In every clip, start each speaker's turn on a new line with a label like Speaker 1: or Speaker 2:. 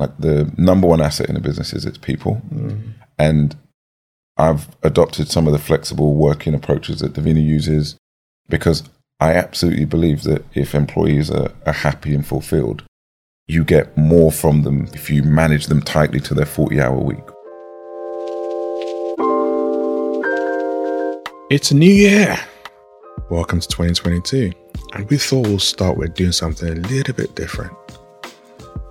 Speaker 1: Like the number one asset in a business is its people. Mm-hmm. And I've adopted some of the flexible working approaches that Davina uses because I absolutely believe that if employees are, are happy and fulfilled, you get more from them if you manage them tightly to their 40 hour week.
Speaker 2: It's a new year. Welcome to 2022. And we thought we'll start with doing something a little bit different.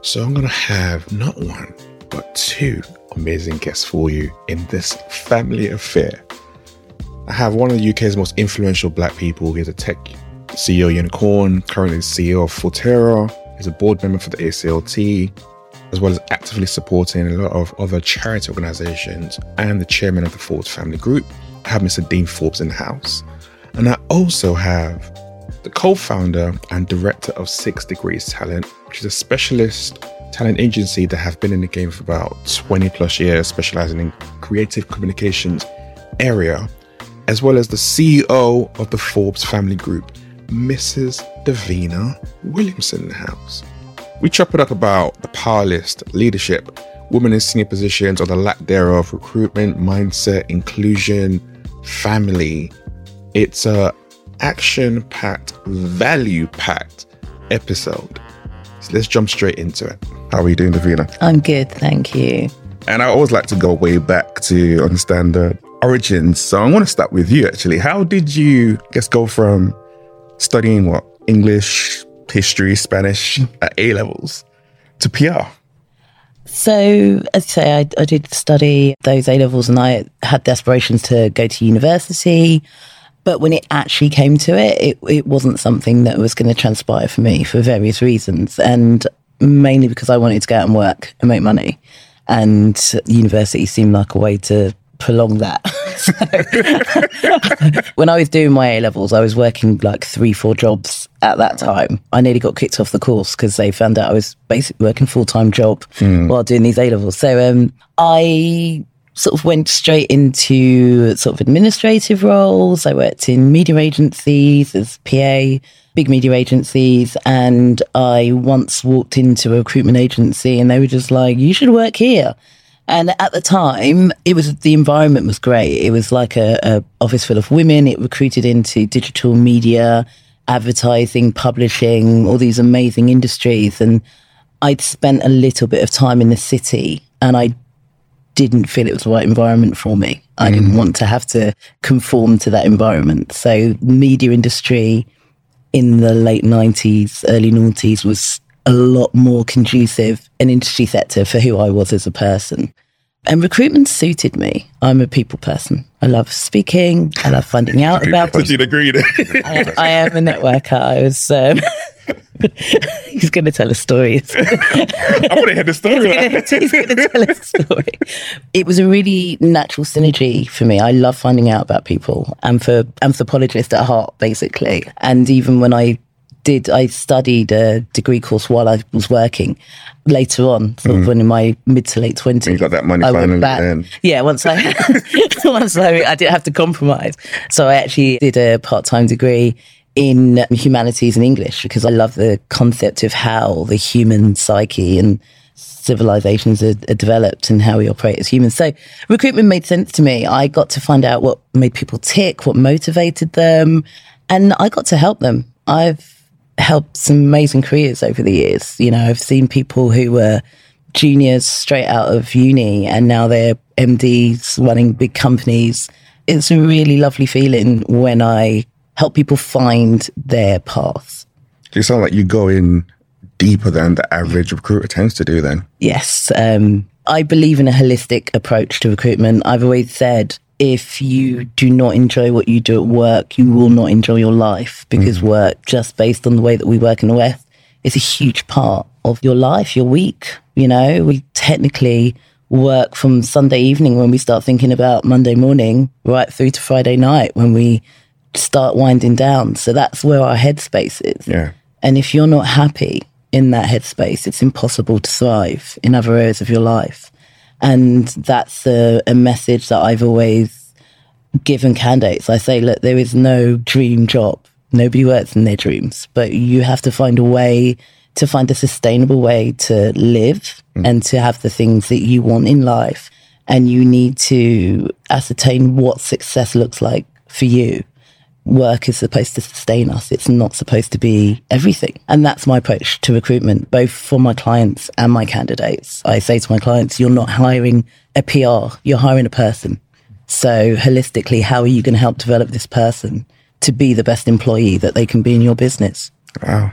Speaker 2: So I'm going to have not one, but two amazing guests for you in this family affair. I have one of the UK's most influential black people. He's a tech CEO Unicorn, currently CEO of Forterro. He's a board member for the ACLT, as well as actively supporting a lot of other charity organizations and the chairman of the Forbes Family Group. I have Mr. Dean Forbes in the house. And I also have the co founder and director of Six Degrees Talent, which is a specialist talent agency that have been in the game for about 20 plus years, specializing in creative communications area, as well as the CEO of the Forbes Family Group, Mrs. Davina Williamson in the house. We chop it up about the power list, leadership, women in senior positions or the lack thereof, recruitment, mindset, inclusion, family. It's a action-packed, value-packed episode. Let's jump straight into it. How are you doing, Davina?
Speaker 3: I'm good, thank you.
Speaker 2: And I always like to go way back to understand the origins. So I want to start with you actually. How did you I guess go from studying what? English, history, Spanish at A levels to PR?
Speaker 3: So, as you say, I, I did study those A levels and I had the aspirations to go to university. But when it actually came to it, it, it wasn't something that was going to transpire for me for various reasons. And mainly because I wanted to go out and work and make money. And university seemed like a way to prolong that. So, when I was doing my A levels, I was working like three, four jobs at that time. I nearly got kicked off the course because they found out I was basically working full time job while doing these A levels. So um, I sort of went straight into sort of administrative roles. I worked in media agencies as PA, big media agencies, and I once walked into a recruitment agency and they were just like, "You should work here." And at the time, it was the environment was great. It was like a, a office full of women. It recruited into digital media, advertising, publishing, all these amazing industries. And I'd spent a little bit of time in the city, and I didn't feel it was the right environment for me. I didn't want to have to conform to that environment. So, media industry in the late nineties, early noughties was a lot more conducive an industry sector for who I was as a person. And recruitment suited me. I'm a people person. I love speaking. I love finding out about
Speaker 2: But you'd agree.
Speaker 3: I, I am a networker. I was. Um, he's going to tell a story.
Speaker 2: I want to hear the story.
Speaker 3: he's going to tell a story. It was a really natural synergy for me. I love finding out about people. I'm for anthropologist at heart, basically. And even when I did, I studied a degree course while I was working. Later on, sort of when in my mid to late twenties,
Speaker 2: Mm. You got that money
Speaker 3: I went back.
Speaker 2: then.
Speaker 3: Yeah, once I once I, I didn't have to compromise, so I actually did a part time degree in humanities and English because I love the concept of how the human psyche and civilizations are, are developed and how we operate as humans. So recruitment made sense to me. I got to find out what made people tick, what motivated them, and I got to help them. I've helped some amazing careers over the years. You know, I've seen people who were juniors straight out of uni and now they're MDs running big companies. It's a really lovely feeling when I help people find their path.
Speaker 2: You sound like you go in deeper than the average recruiter tends to do then.
Speaker 3: Yes. Um, I believe in a holistic approach to recruitment. I've always said if you do not enjoy what you do at work, you will not enjoy your life because work, just based on the way that we work in the West, is a huge part of your life, your week. You know, we technically work from Sunday evening when we start thinking about Monday morning right through to Friday night when we start winding down. So that's where our headspace is.
Speaker 2: Yeah.
Speaker 3: And if you're not happy in that headspace, it's impossible to thrive in other areas of your life. And that's a, a message that I've always given candidates. I say, look, there is no dream job. Nobody works in their dreams, but you have to find a way to find a sustainable way to live mm. and to have the things that you want in life. And you need to ascertain what success looks like for you. Work is supposed to sustain us. It's not supposed to be everything. And that's my approach to recruitment, both for my clients and my candidates. I say to my clients, you're not hiring a PR, you're hiring a person. So holistically, how are you going to help develop this person to be the best employee that they can be in your business?
Speaker 2: Wow.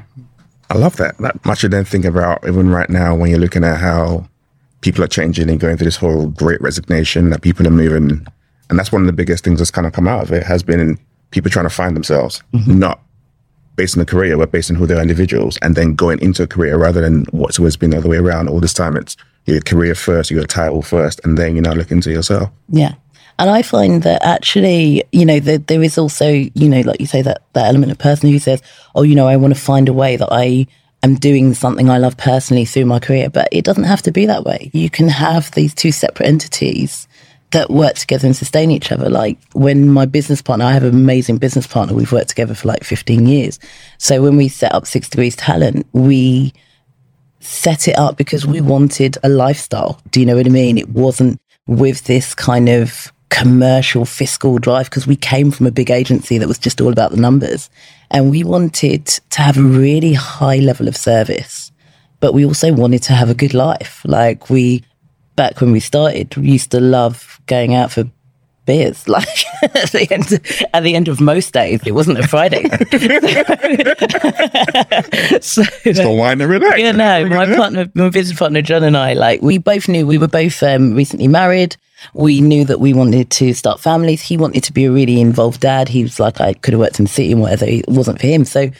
Speaker 2: I love that. That much you then think about even right now when you're looking at how people are changing and going through this whole great resignation that people are moving. And that's one of the biggest things that's kind of come out of it has been people trying to find themselves, mm-hmm. not based on a career, but based on who they are individuals and then going into a career rather than what's always been the other way around. All this time it's your career first, your title first, and then you now look into yourself.
Speaker 3: Yeah. And I find that actually, you know, that there is also, you know, like you say, that, that element of person who says, oh, you know, I want to find a way that I am doing something I love personally through my career. But it doesn't have to be that way. You can have these two separate entities that work together and sustain each other. Like when my business partner, I have an amazing business partner. We've worked together for like 15 years. So when we set up Six Degrees Talent, we set it up because we wanted a lifestyle. Do you know what I mean? It wasn't with this kind of commercial fiscal drive because we came from a big agency that was just all about the numbers. And we wanted to have a really high level of service, but we also wanted to have a good life. Like we, back when we started, we used to love going out for beers. Like at the end, at the end of most days, it wasn't a Friday. so,
Speaker 2: So wine every day.
Speaker 3: yeah, no, my partner, my business partner, John and I, like, we both knew we were both um, recently married. We knew that we wanted to start families. He wanted to be a really involved dad. He was like, I could have worked in the city and whatever. It wasn't for him. So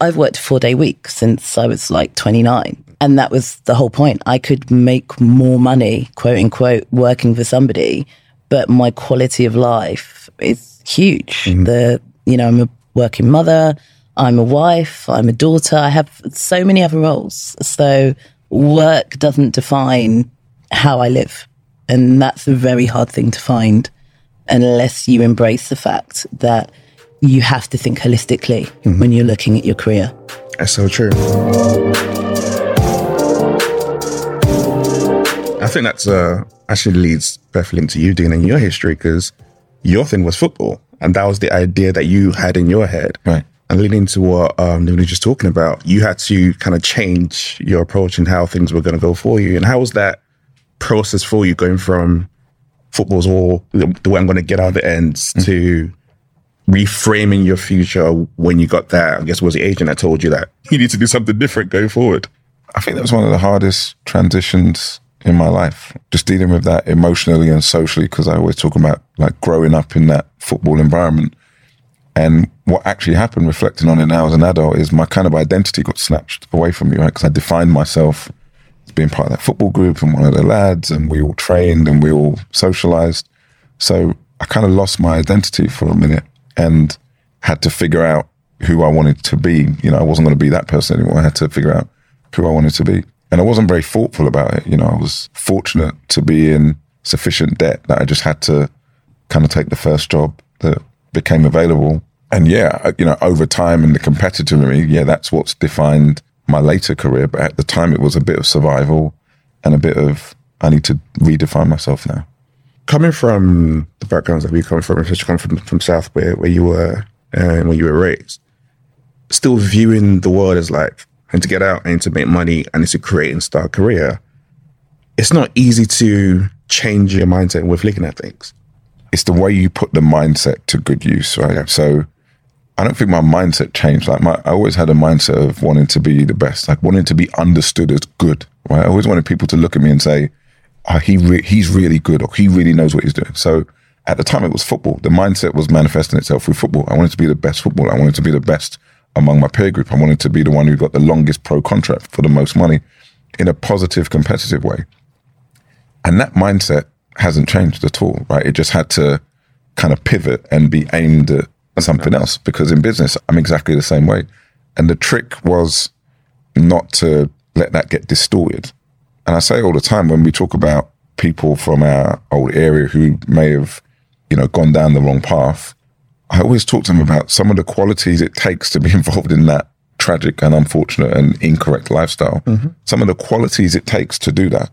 Speaker 3: I've worked a four day week since I was like 29. And that was the whole point. I could make more money, quote unquote, working for somebody, but my quality of life is huge. Mm-hmm. The, you know, I'm a working mother. I'm a wife. I'm a daughter. I have so many other roles. So work doesn't define how I live. And that's a very hard thing to find unless you embrace the fact that you have to think holistically mm-hmm. when you're looking at your career.
Speaker 2: That's so true. Think that's uh, actually leads perfectly into you, Dean, and your history because your thing was football, and that was the idea that you had in your head.
Speaker 1: Right.
Speaker 2: And leading to what um, was just talking about, you had to kind of change your approach and how things were going to go for you. And how was that process for you going from football's all the, the way I'm going to get out of the ends to reframing your future when you got that? I guess it was the agent that told you that you need to do something different going forward.
Speaker 1: I think that was one of the hardest transitions in my life, just dealing with that emotionally and socially, because I always talk about like growing up in that football environment. And what actually happened, reflecting on it now as an adult, is my kind of identity got snatched away from me, right? Because I defined myself as being part of that football group and one of the lads, and we all trained and we all socialized. So I kind of lost my identity for a minute and had to figure out who I wanted to be. You know, I wasn't going to be that person anymore. I had to figure out who I wanted to be. And I wasn't very thoughtful about it. You know, I was fortunate to be in sufficient debt that I just had to kind of take the first job that became available. And yeah, you know, over time and the competitive in me, yeah, that's what's defined my later career. But at the time, it was a bit of survival and a bit of, I need to redefine myself now.
Speaker 2: coming from the backgrounds that we come from, especially coming from from South where, where you were and where you were raised, still viewing the world as like and to get out and to make money and to create and start a career, it's not easy to change your mindset with looking at things.
Speaker 1: it's the way you put the mindset to good use, right? So I don't think my mindset changed. Like my, I always had a mindset of wanting to be the best, like wanting to be understood as good, right? I always wanted people to look at me and say, oh, he re- he's really good or he really knows what he's doing. So at the time it was football. The mindset was manifesting itself through football. I wanted to be the best footballer. I wanted to be the best among my peer group. I wanted to be the one who got the longest pro contract for the most money in a positive, competitive way. And that mindset hasn't changed at all, right? It just had to kind of pivot and be aimed at something else because in business, I'm exactly the same way. And the trick was not to let that get distorted. And I say all the time when we talk about people from our old area who may have, you know, gone down the wrong path, I always talk to them about some of the qualities it takes to be involved in that tragic and unfortunate and incorrect lifestyle, mm-hmm. some of the qualities it takes to do that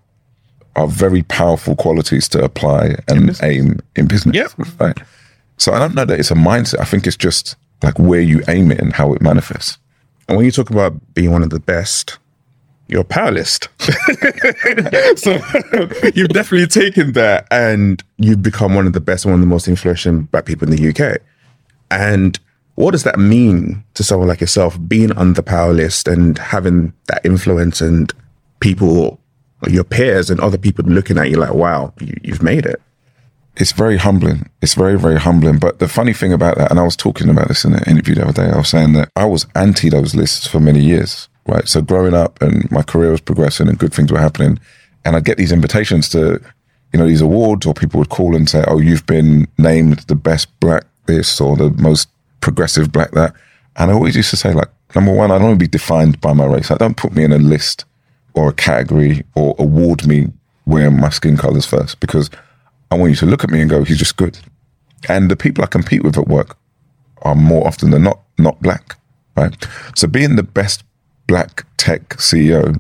Speaker 1: are very powerful qualities to apply and aim in business.
Speaker 2: Yep.
Speaker 1: Right. So I don't know that it's a mindset. I think it's just like where you aim it and how it manifests.
Speaker 2: And when you talk about being one of the best, you're a powerlist. so you've definitely taken that and you've become one of the best, one of the most influential black people in the UK. And what does that mean to someone like yourself, being on the power list and having that influence and people, your peers and other people looking at you like, wow, you, you've made it?
Speaker 1: it's very humbling. It's very, very humbling. But the funny thing about that, and I was talking about this in an interview the other day, I was saying that I was anti those lists for many years, right? So growing up and my career was progressing and good things were happening. And I'd get these invitations to, you know, these awards or people would call and say, oh, you've been named the best black this or the most progressive black that. And I always used to say, like, number one, I don't want to be defined by my race. Like, don't put me in a list or a category or award me wearing my skin colors first because I want you to look at me and go, he's just good. And the people I compete with at work are more often than not not black, right? So being the best black tech CEO,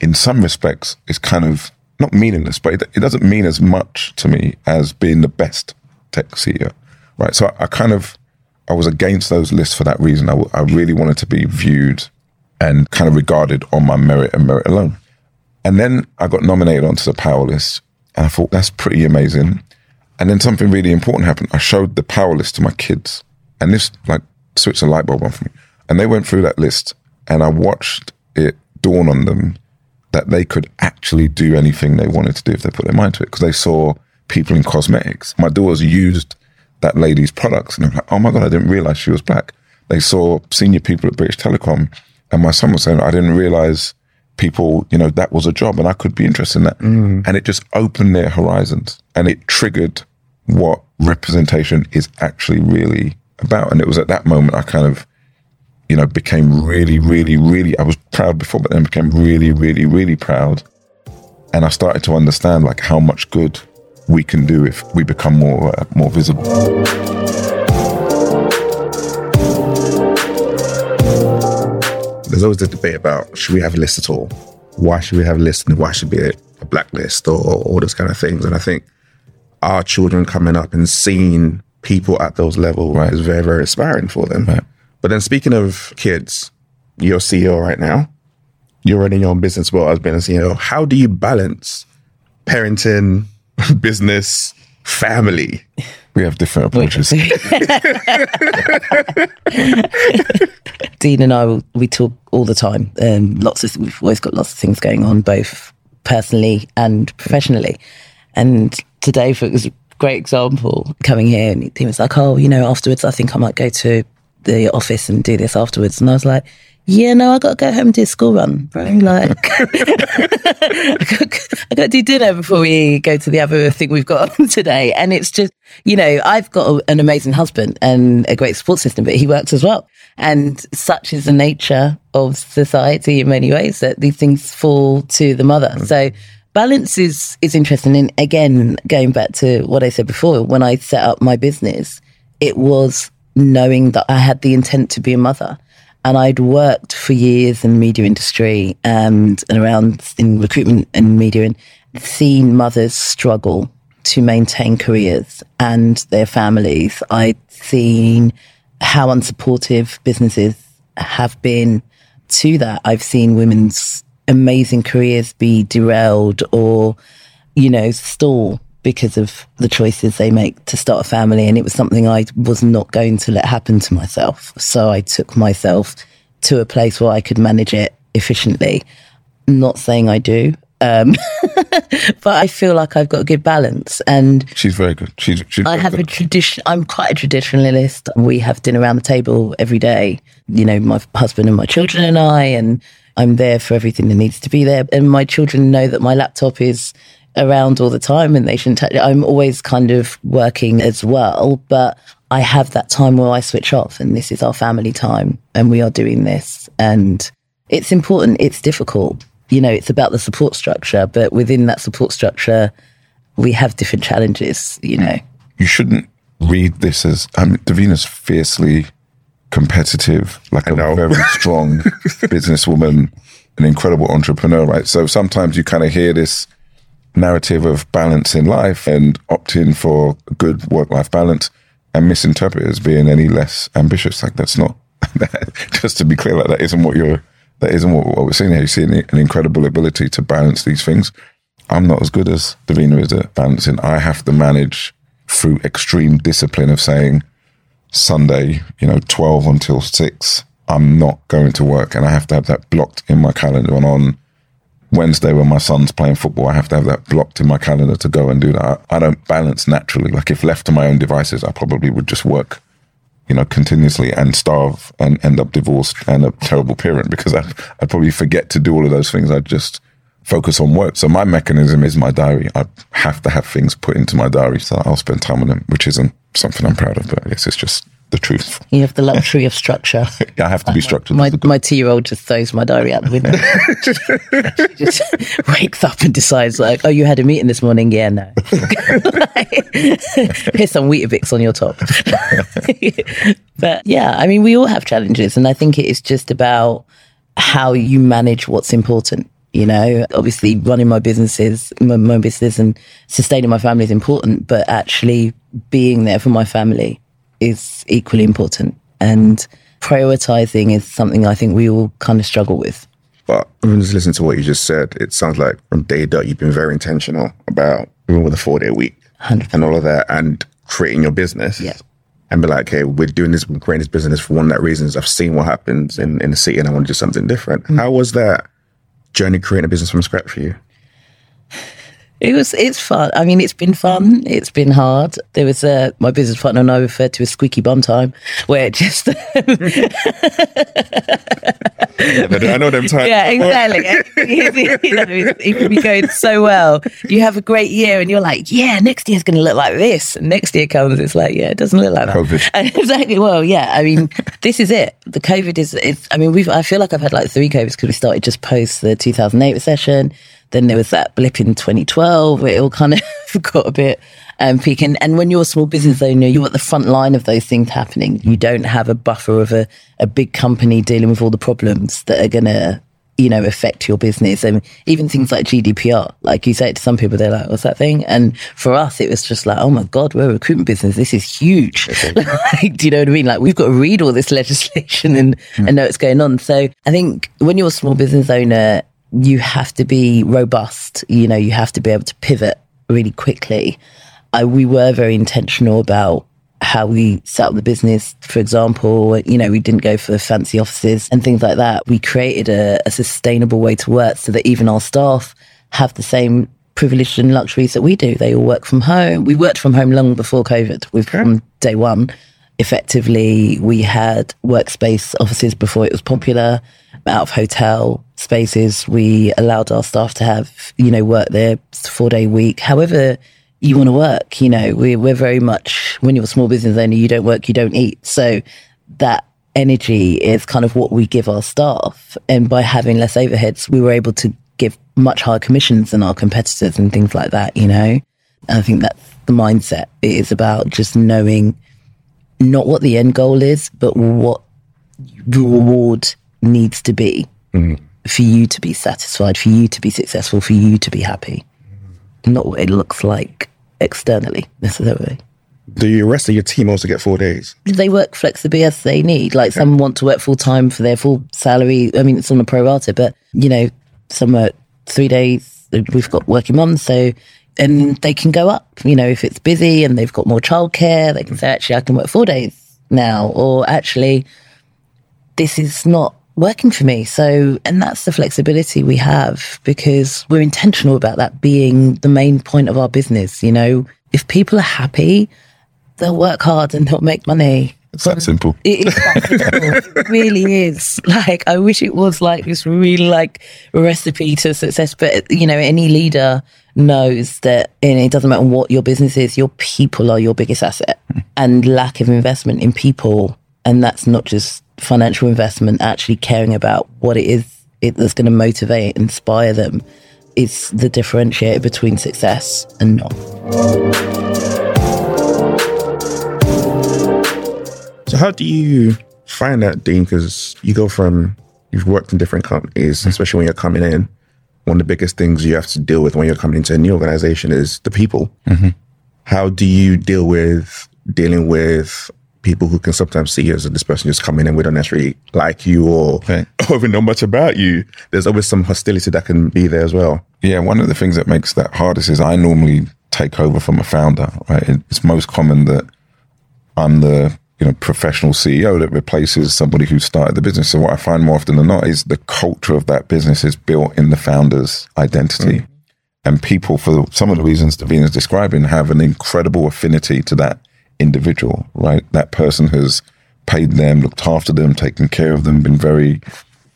Speaker 1: in some respects, is kind of not meaningless, but it, it doesn't mean as much to me as being the best tech CEO, right? So I, I kind of I was against those lists for that reason. I, I really wanted to be viewed and kind of regarded on my merit and merit alone. And then I got nominated onto the power list, and I thought that's pretty amazing. And then something really important happened. I showed the power list to my kids, and this like switched a light bulb on for me. And they went through that list, and I watched it dawn on them that they could actually do anything they wanted to do if they put their mind to it. Because they saw people in cosmetics. My daughters used that lady's products, and I'm like, "Oh my god, I didn't realize she was black." They saw senior people at British Telecom, and my son was saying, "I didn't realize." people, you know, that was a job and I could be interested in that. Mm. And it just opened their horizons and it triggered what representation is actually really about. And it was at that moment I kind of, you know, became really, really, really, I was proud before, but then became really, really, really proud. And I started to understand like how much good we can do if we become more, uh, more visible.
Speaker 2: there's always this debate about should we have a list at all? Why should we have a list and why should be a, a blacklist or, or all those kind of things? And I think our children coming up and seeing people at those levels
Speaker 1: Right.
Speaker 2: is very, very inspiring for them.
Speaker 1: Right.
Speaker 2: But then speaking of kids, you're CEO right now. You're running your own business well as being a CEO. How do you balance parenting, business, family?
Speaker 1: We have different approaches.
Speaker 3: Dean and I, will- we talk all the time. Um, lots of we've always got lots of things going on, both personally and professionally. And today, for was a great example, coming here, and he was like, "Oh, you know, afterwards, I think I might go to the office and do this afterwards." And I was like. Yeah, no, I got to go home and do a school run, bro. Like, I got, to do dinner before we go to the other thing we've got on today. And it's just, you know, I've got a, an amazing husband and a great support system, but he works as well. And such is the nature of society in many ways that these things fall to the mother. Mm. So balance is, is interesting. And again, going back to what I said before, when I set up my business, it was knowing that I had the intent to be a mother. And I'd worked for years in the media industry and, and around in recruitment and media and seen mothers struggle to maintain careers and their families. I'd seen how unsupportive businesses have been to that. I've seen women's amazing careers be derailed or, you know, stall because of the choices they make to start a family. And it was something I was not going to let happen to myself. So I took myself to a place where I could manage it efficiently. Not saying I do. Um, but I feel like I've got a good balance and
Speaker 1: She's very good. She's, she's
Speaker 3: I have a tradition. I'm quite a traditionalist. We have dinner around the table every day. You know, my husband and my children and I, and I'm there for everything that needs to be there. And my children know that my laptop is around all the time, and they shouldn't touch it. I'm always kind of working as well, but I have that time where I switch off, and this is our family time, and we are doing this, and it's important. It's difficult. You know, it's about the support structure, but within that support structure, we have different challenges. You know.
Speaker 1: you shouldn't read this as I mean, Davina's fiercely competitive, like a
Speaker 2: know.
Speaker 1: very strong businesswoman, an incredible entrepreneur, right? So sometimes you kind of hear this narrative of balance in life and opting for good work life balance and misinterpret it as being any less ambitious. Like that's not, just to be clear, like that isn't what you're, that isn't what, what we're seeing here. You're seeing an incredible ability to balance these things. I'm not as good as Davina is at balancing. I have to manage through extreme discipline of saying Sunday, you know, 12 until 6, I'm not going to work. And I have to have that blocked in my calendar. And on Wednesday, when my son's playing football, I have to have that blocked in my calendar to go and do that. I, don't balance naturally. Like if left to my own devices, I probably would just work, you know, continuously and starve and end up divorced and a terrible parent because I'd, I'd probably forget to do all of those things. I'd just focus on work. So my mechanism is my diary. I have to have things put into my diary so I'll spend time on them, which isn't something I'm proud of, but I guess it's just the truth.
Speaker 3: You have the luxury of structure.
Speaker 1: I have to be structured.
Speaker 3: My my two year old just throws my diary out the window. she just wakes up and decides like, oh, you had a meeting this morning? Yeah, no. Here's some Weetabix on your top. but yeah, I mean, we all have challenges, and I think it is just about how you manage what's important. You know, obviously running my businesses, my, my business and sustaining my family is important, but actually being there for my family is equally important. And prioritizing is something I think we all kind of struggle with.
Speaker 2: But I'm just listening to what you just said. It sounds like from day dot you've been very intentional about even with a four day week
Speaker 3: 100%.
Speaker 2: and all of that and creating your business.
Speaker 3: Yeah.
Speaker 2: And be like, okay, we're doing this, we're creating this business for one of that reasons. I've seen what happens in, in the city and I want to do something different. Mm. How was that journey creating a business from scratch for you?
Speaker 3: It was. It's fun. I mean, it's been fun. It's been hard. There was a my business partner and I referred to as squeaky bum time, where it just
Speaker 2: I know them times.
Speaker 3: yeah, exactly. you know, it can be going so well. You have a great year, and you're like, yeah, next year's going to look like this. And next year comes, it's like, yeah, it doesn't look like that.
Speaker 1: COVID.
Speaker 3: Exactly. Well, yeah. I mean, this is it. The COVID is. It's. I mean, we've. I feel like I've had like three COVIDs because we started just post the 2008 recession. Then there was that blip in 2012 where it all kind of got a bit um, peak. And, and when you're a small business owner, you're at the front line of those things happening. You don't have a buffer of a, a big company dealing with all the problems that are going to, you know, affect your business. And even things like GDPR, like you say it to some people, they're like, what's that thing? And for us, it was just like, oh my God, we're a recruitment business. This is huge. like, do you know what I mean? Like we've got to read all this legislation and, and know what's going on. So I think when you're a small business owner, you have to be robust. You know, you have to be able to pivot really quickly. I, we were very intentional about how we set up the business. For example, you know, we didn't go for fancy offices and things like that. We created a, a sustainable way to work so that even our staff have the same privilege and luxuries that we do. They all work from home. We worked from home long before COVID. We've from day one. Effectively, we had workspace offices before it was popular, out of hotel spaces. We allowed our staff to have, you know, work there four day week. However, you want to work, you know, we, we're very much, when you're a small business owner, you don't work, you don't eat. So that energy is kind of what we give our staff. And by having less overheads, we were able to give much higher commissions than our competitors and things like that, you know? And I think that's the mindset. It is about just knowing not what the end goal is, but what reward needs to be mm. for you to be satisfied, for you to be successful, for you to be happy. Not what it looks like externally necessarily.
Speaker 2: Do you rest of your team also get four days?
Speaker 3: They work flexibly as they need. Like some want to work full time for their full salary. I mean, it's on a pro rata, but you know, some work three days. We've got working moms, so and they can go up. You know, if it's busy and they've got more childcare, they can say, actually, I can work four days now, or actually, this is not working for me. So, and that's the flexibility we have because we're intentional about that being the main point of our business. You know, if people are happy, they'll work hard and they'll make money.
Speaker 1: It's that simple.
Speaker 3: It is that simple. it really is. Like, I wish it was like this really like recipe to success. But, you know, any leader knows that, and it doesn't matter what your business is, your people are your biggest asset. Hmm. And lack of investment in people, and that's not just financial investment, actually caring about what it is it, that's going to motivate, inspire them, is the differentiator between success and not.
Speaker 2: So how do you find that, Dean, because you go from, you've worked in different companies, mm-hmm. especially when you're coming in. One of the biggest things you have to deal with when you're coming into a new organization is the people. Mm-hmm. How do you deal with dealing with people who can sometimes see you as this person just coming in, we don't necessarily like you or, or even know much about you? There's always some hostility that can be there as well.
Speaker 1: Yeah, one of the things that makes that hardest is I normally take over from a founder, right? It's most common that I'm the you know professional CEO that replaces somebody who started the business. So what I find more often than not is the culture of that business is built in the founder's identity. Mm. And people, for some of the reasons Davina is describing, have an incredible affinity to that individual, right? That person has paid them, looked after them, taken care of them, been very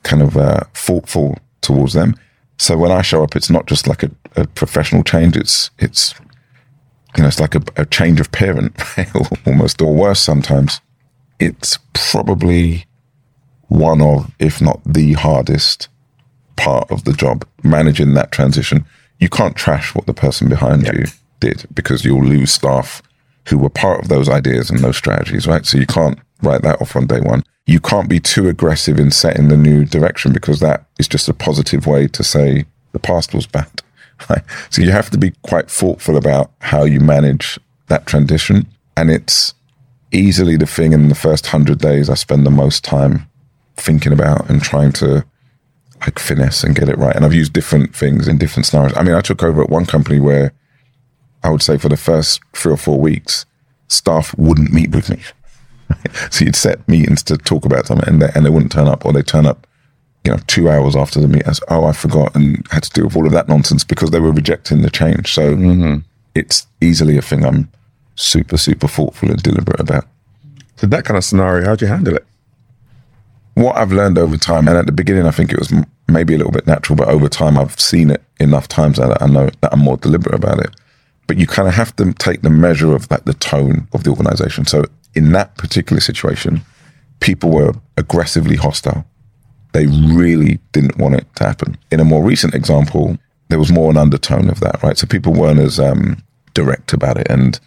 Speaker 1: kind of uh, thoughtful towards them. So when I show up, it's not just like a, a professional change. It's it's you know it's like a, a change of parent, almost or worse sometimes. It's probably one of, if not the hardest part of the job, managing that transition. You can't trash what the person behind you did because you'll lose staff who were part of those ideas and those strategies, right? So you can't write that off on day one. You can't be too aggressive in setting the new direction because that is just a positive way to say the past was bad. Right? So you have to be quite thoughtful about how you manage that transition. And it's easily the thing in the first hundred days I spend the most time thinking about and trying to like finesse and get it right. And I've used different things in different scenarios. I mean, I took over at one company where I would say for the first three or four weeks, staff wouldn't meet with me. so you'd set meetings to talk about something and they, and they wouldn't turn up or they turn up, you know, two hours after the meeting. Oh, I forgot and had to deal with all of that nonsense because they were rejecting the change. So mm-hmm. it's easily a thing I'm super, super thoughtful and deliberate about.
Speaker 2: So that kind of scenario, how'd you handle it?
Speaker 1: what I've learned over time, and at the beginning, I think it was m- maybe a little bit natural, but over time, I've seen it enough times that I know that I'm more deliberate about it. But you kind of have to take the measure of like the tone of the organization. So in that particular situation, people were aggressively hostile. They really didn't want it to happen. In a more recent example, there was more an undertone of that, right? So people weren't as um, direct about it, and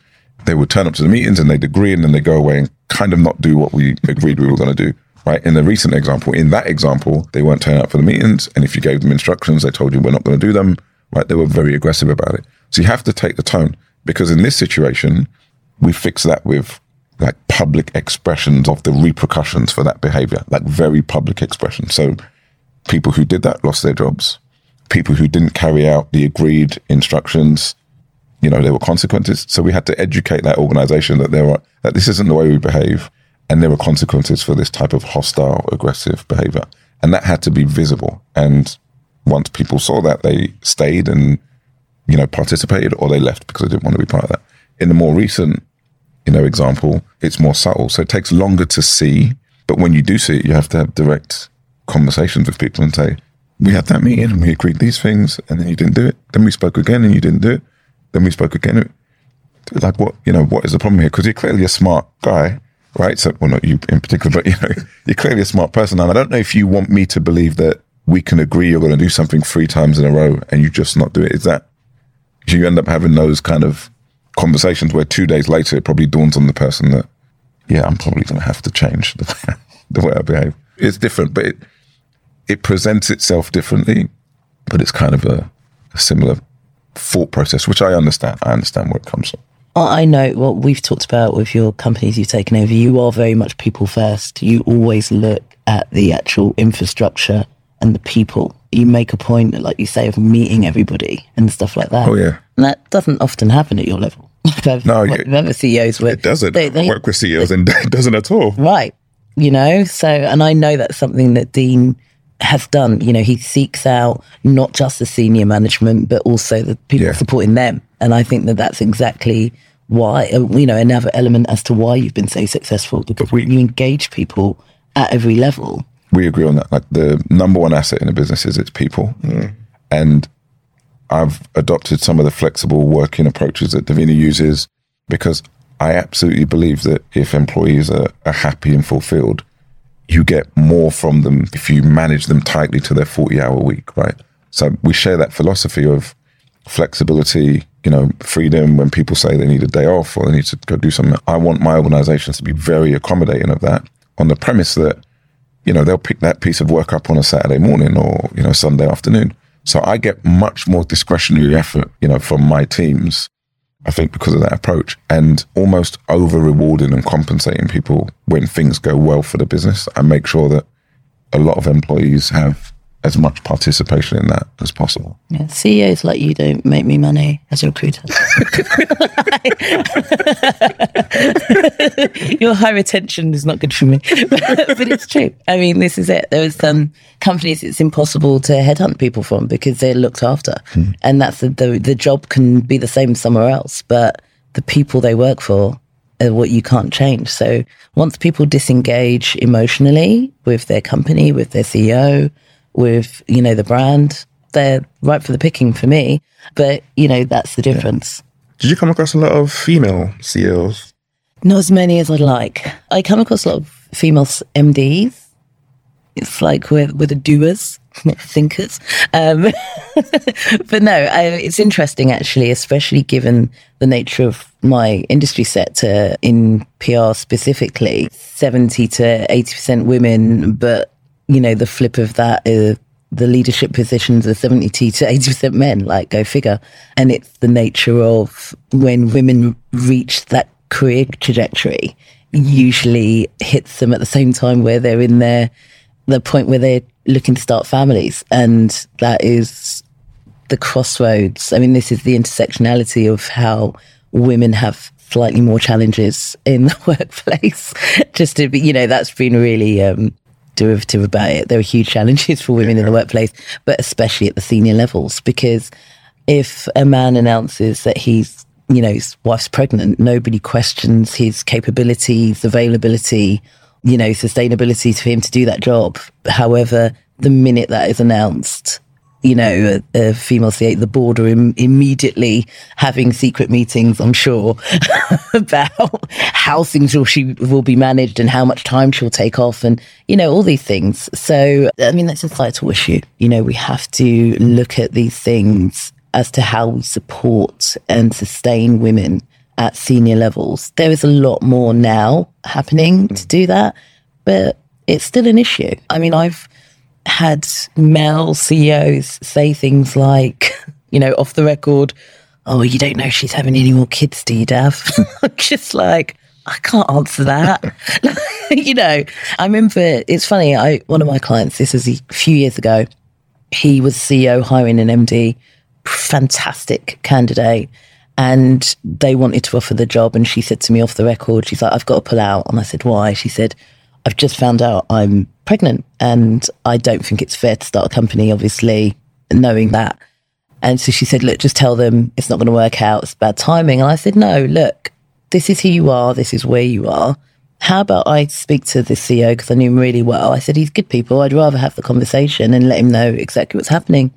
Speaker 1: they would turn up to the meetings and they'd agree, and then they go away and kind of not do what we agreed we were going to do, right? In the recent example, in that example, they weren't turning up for the meetings, and if you gave them instructions, they told you we're not going to do them, right? They were very aggressive about it. So you have to take the tone because in this situation, we fix that with like public expressions of the repercussions for that behavior, like very public expressions. So people who did that lost their jobs. People who didn't carry out the agreed instructions, you know, there were consequences. So we had to educate that organization that there are that this isn't the way we behave, and there were consequences for this type of hostile, aggressive behavior, and that had to be visible. And once people saw that, they stayed and you know participated, or they left because they didn't want to be part of that. In the more recent, you know, example, it's more subtle, so it takes longer to see. But when you do see it, you have to have direct conversations with people and say, "We had that meeting and we agreed these things, and then you didn't do it. Then we spoke again and you didn't do it. Then we spoke again." Like what you know? What is the problem here? Because you're clearly a smart guy, right? So, well, not you in particular, but you know, you're clearly a smart person, and I don't know if you want me to believe that we can agree you're going to do something three times in a row and you just not do it. Is that you end up having those kind of conversations where two days later it probably dawns on the person that, yeah, I'm probably going to have to change the way, the way I behave. It's different, but it it presents itself differently, but it's kind of a, a similar thought process, which I understand. I understand where it comes from.
Speaker 3: I know what we've talked about with your companies you've taken over. You are very much people first. You always look at the actual infrastructure and the people. You make a point, like you say, of meeting everybody and stuff like that.
Speaker 1: Oh, yeah.
Speaker 3: And that doesn't often happen at your level. I've,
Speaker 1: No,
Speaker 3: I've
Speaker 1: it-
Speaker 3: other CEOs where
Speaker 2: It doesn't.
Speaker 3: They, they,
Speaker 2: work with CEOs and it doesn't at all.
Speaker 3: Right. You know, so, and I know that's something that Dean has done. You know, he seeks out not just the senior management, but also the people
Speaker 1: Yeah.
Speaker 3: supporting them. And I think that that's exactly why, uh, you know, another element as to why you've been so successful because
Speaker 1: we-
Speaker 3: you engage people at every level.
Speaker 1: We agree on that. Like the number one asset in a business is its people. Mm. And I've adopted some of the flexible working approaches that Davina uses because I absolutely believe that if employees are, are happy and fulfilled, you get more from them if you manage them tightly to their 40 hour week, right? So we share that philosophy of flexibility, you know, freedom when people say they need a day off or they need to go do something. I want my organizations to be very accommodating of that. on the premise that, you know, they'll pick that piece of work up on a Saturday morning or, you know, Sunday afternoon. So I get much more discretionary effort, you know, from my teams, I think because of that approach and almost over rewarding and compensating people when things go well for the business. I make sure that a lot of employees have as much participation in that as possible.
Speaker 3: Yeah, CEOs like you don't make me money as a recruiter. Your high retention is not good for me, but it's true. I mean, this is it. There are some companies it's impossible to headhunt people from because they're looked after, mm. and that's the, the the job can be the same somewhere else, but the people they work for are what you can't change. So once people disengage emotionally with their company, with their CEO, with, you know, the brand, they're right for the picking for me. But, you know, that's the difference.
Speaker 2: Yeah. Did you come across a lot of female CEOs?
Speaker 3: Not as many as I'd like. I come across a lot of female MDs. It's like we're, we're the doers, not thinkers. Um, but no, I, it's interesting actually, especially given the nature of my industry sector in PR specifically 70 to 80% women, but you know, the flip of that is the leadership positions are 70 to 80% men, like go figure. And it's the nature of when women reach that career trajectory, usually hits them at the same time where they're in their, the point where they're looking to start families. And that is the crossroads. I mean, this is the intersectionality of how women have slightly more challenges in the workplace. Just to be, you know, that's been really um, derivative about it. There are huge challenges for women in the workplace, but especially at the senior levels, because if a man announces that he's, you know, his wife's pregnant, nobody questions his capabilities, availability, you know, sustainability for him to do that job. However, the minute that is announced, you know, a, a female C8, the board are Im- immediately having secret meetings, I'm sure, about how things will, she will be managed and how much time she'll take off and, you know, all these things. So, I mean, that's a societal issue. You know, we have to look at these things as to how we support and sustain women at senior levels. There is a lot more now happening to mm. do that, but it's still an issue. I mean, I've, had male CEOs say things like, you know, off the record, oh, you don't know she's having any more kids, do you, Dav? Just like, I can't answer that. you know, I remember it's funny. I one of my clients, this was a few years ago, he was CEO hiring an MD, fantastic candidate. And they wanted to offer the job. And she said to me off the record, she's like, I've got to pull out. And I said, why? She said, I've just found out I'm pregnant and I don't think it's fair to start a company, obviously, knowing that. And so she said, look, just tell them it's not going to work out. It's bad timing. And I said, no, look, this is who you are. This is where you are. How about I speak to the CEO because I knew him really well. I said, he's good people. I'd rather have the conversation and let him know exactly what's happening.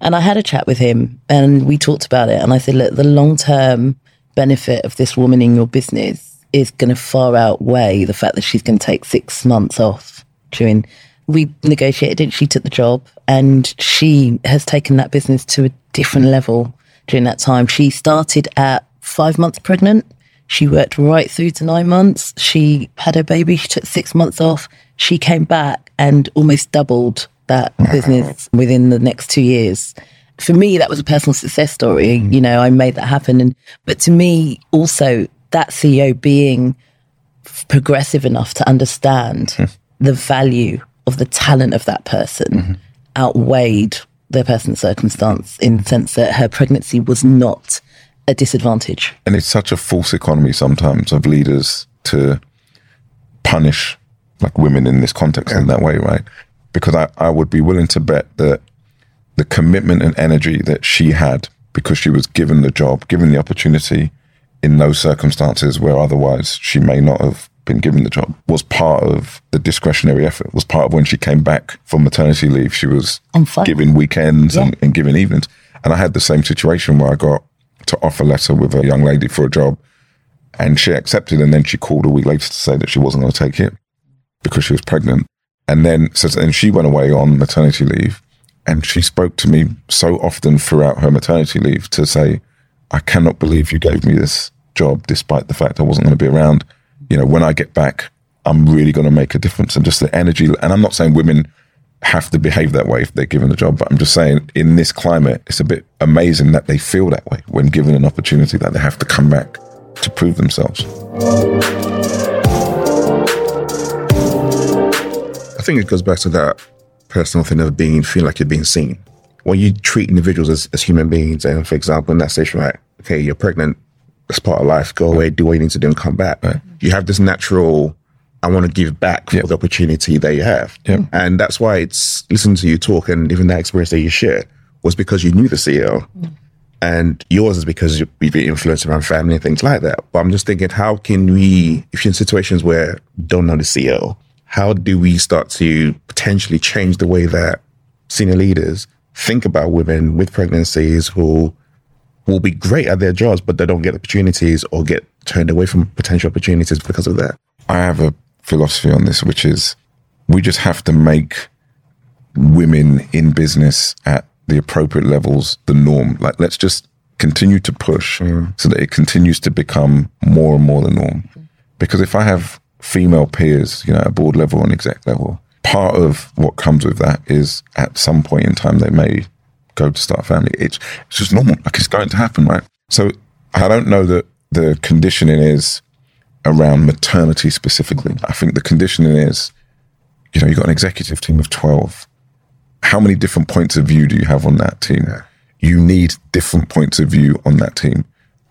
Speaker 3: And I had a chat with him and we talked about it. And I said, look, the long term benefit of this woman in your business is going to far outweigh the fact that she's going to take six months off during. We negotiated it. She took the job, and she has taken that business to a different level during that time. She started at five months pregnant. She worked right through to nine months. She had her baby. She took six months off. She came back and almost doubled that business within the next two years for me that was a personal success story you know i made that happen and but to me also that CEO being progressive enough to understand mm. The value of the talent of that person mm-hmm. outweighed their personal circumstance in the sense that her pregnancy was not a disadvantage.
Speaker 1: And it's such a false economy sometimes of leaders to punish like women in this context yeah. in that way, right? Because I, I would be willing to bet that the commitment and energy that she had because she was given the job, given the opportunity, in those circumstances where otherwise she may not have been given the job was part of the discretionary effort was part of when she came back from maternity leave she was giving weekends yeah. and, and giving evenings and i had the same situation where i got to offer letter with a young lady for a job and she accepted and then she called a week later to say that she wasn't going to take it because she was pregnant and then so and she went away on maternity leave and she spoke to me so often throughout her maternity leave to say I cannot believe you gave me this job despite the fact I wasn't going to be around. You know, when I get back, I'm really going to make a difference. And just the energy. And I'm not saying women have to behave that way if they're given the job, but I'm just saying in this climate, it's a bit amazing that they feel that way when given an opportunity that they have to come back to prove themselves.
Speaker 2: I think it goes back to that personal thing of being feeling like you're being seen. When you treat individuals as, as human beings, and for example, in that station, right, okay, you're pregnant, it's part of life, go away, do what you need to do and come back.
Speaker 1: Right.
Speaker 2: You have this natural, I want to give back
Speaker 1: Yeah.
Speaker 2: for the opportunity that you have.
Speaker 1: Yeah.
Speaker 2: And that's why it's listening to you talk and even that experience that you shared was because you knew the CEO. And yours is because you- you've been influenced around family and things like that. But I'm just thinking, how can we, if you're in situations where you don't know the CEO, how do we start to potentially change the way that senior leaders think about women with pregnancies who will be great at their jobs, but they don't get opportunities or get turned away from potential opportunities because of that?
Speaker 1: I have a philosophy on this, which is we just have to make women in business at the appropriate levels the norm. Like, let's just continue to push mm. so that it continues to become more and more the norm. Because if I have female peers, you know, at board level and exec level, part of what comes with that is at some point in time they may go to start a family. It's it's just normal. Like it's going to happen, right? So I don't know that the conditioning is around maternity specifically. I think the conditioning is, you know, you've got an executive team of 12. How many different points of view do you have on that team? You need different points of view on that team.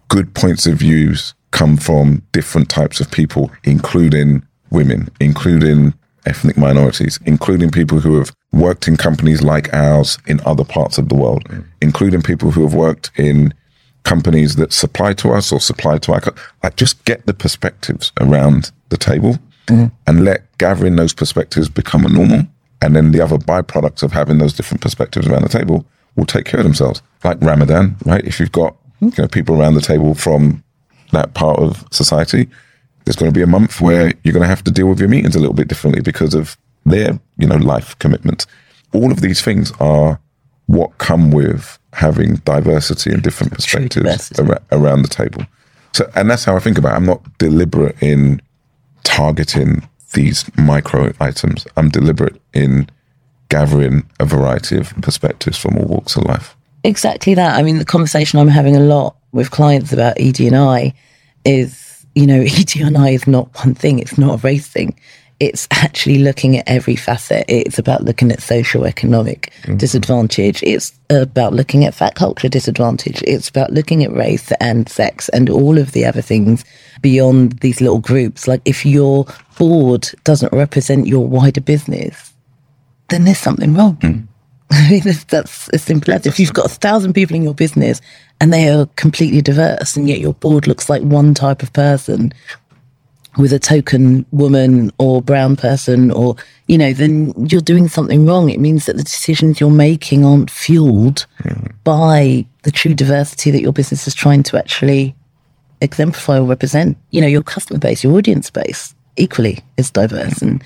Speaker 1: Good points of views come from different types of people, including women, including ethnic minorities, including people who have worked in companies like ours in other parts of the world, mm. including people who have worked in companies that supply to us or supply to our, co- like just get the perspectives around the table mm-hmm. and let gathering those perspectives become a normal. And then the other byproducts of having those different perspectives around the table will take care of themselves. Like Ramadan, right? If you've got hmm. you know, people around the table from that part of society, there's going to be a month where you're going to have to deal with your meetings a little bit differently because of their, you know, life commitments. All of these things are what come with having diversity and different perspectives ar- around the table. So, and that's how I think about it. I'm not deliberate in targeting these micro items. I'm deliberate in gathering a variety of perspectives from all walks of life.
Speaker 3: Exactly that. I mean, the conversation I'm having a lot with clients about ED&I is, you know, ED&I is not one thing. It's not a race thing. It's actually looking at every facet. It's about looking at social economic mm-hmm. disadvantage. It's about looking at fat culture disadvantage. It's about looking at race and sex and all of the other things beyond these little groups. Like if your board doesn't represent your wider business, then there's something wrong. Mm-hmm. I mean, that's, that's as simple as if you've got a thousand people in your business and they are completely diverse, and yet your board looks like one type of person with a token woman or brown person, or, you know, then you're doing something wrong. It means that the decisions you're making aren't fueled mm. by the true diversity that your business is trying to actually exemplify or represent. You know, your customer base, your audience base equally is diverse. Mm. And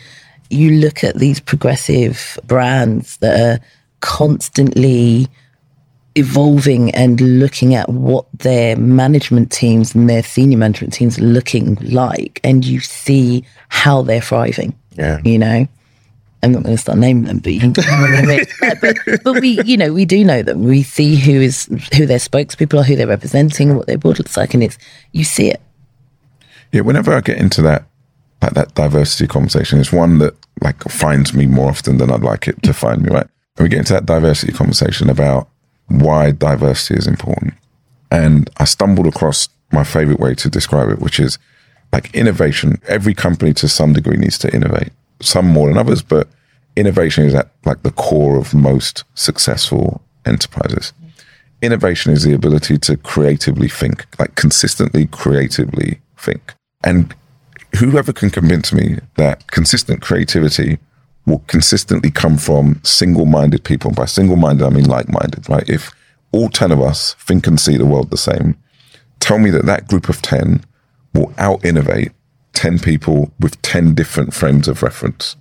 Speaker 3: you look at these progressive brands that are constantly evolving and looking at what their management teams and their senior management teams are looking like, and you see how they're thriving.
Speaker 2: Yeah.
Speaker 3: You know, I'm not going to start naming them, but you can know I mean. Like, but, but we, you know, we do know them. We see who is who their spokespeople are, who they're representing, what their board looks like, and it's you see it.
Speaker 1: Yeah, whenever I get into that like that diversity conversation, it's one that like finds me more often than I'd like it to find me, right? And we get into that diversity conversation about why diversity is important. And I stumbled across my favorite way to describe it, which is like innovation. Every company to some degree needs to innovate, some more than others, but innovation is at like the core of most successful enterprises. Innovation is the ability to creatively think, like consistently creatively think. And whoever can convince me that consistent creativity will consistently come from single-minded people. By single-minded, I mean like-minded, right? If all 10 of us think and see the world the same, tell me that that group of 10 will out-innovate 10 people with 10 different frames of reference,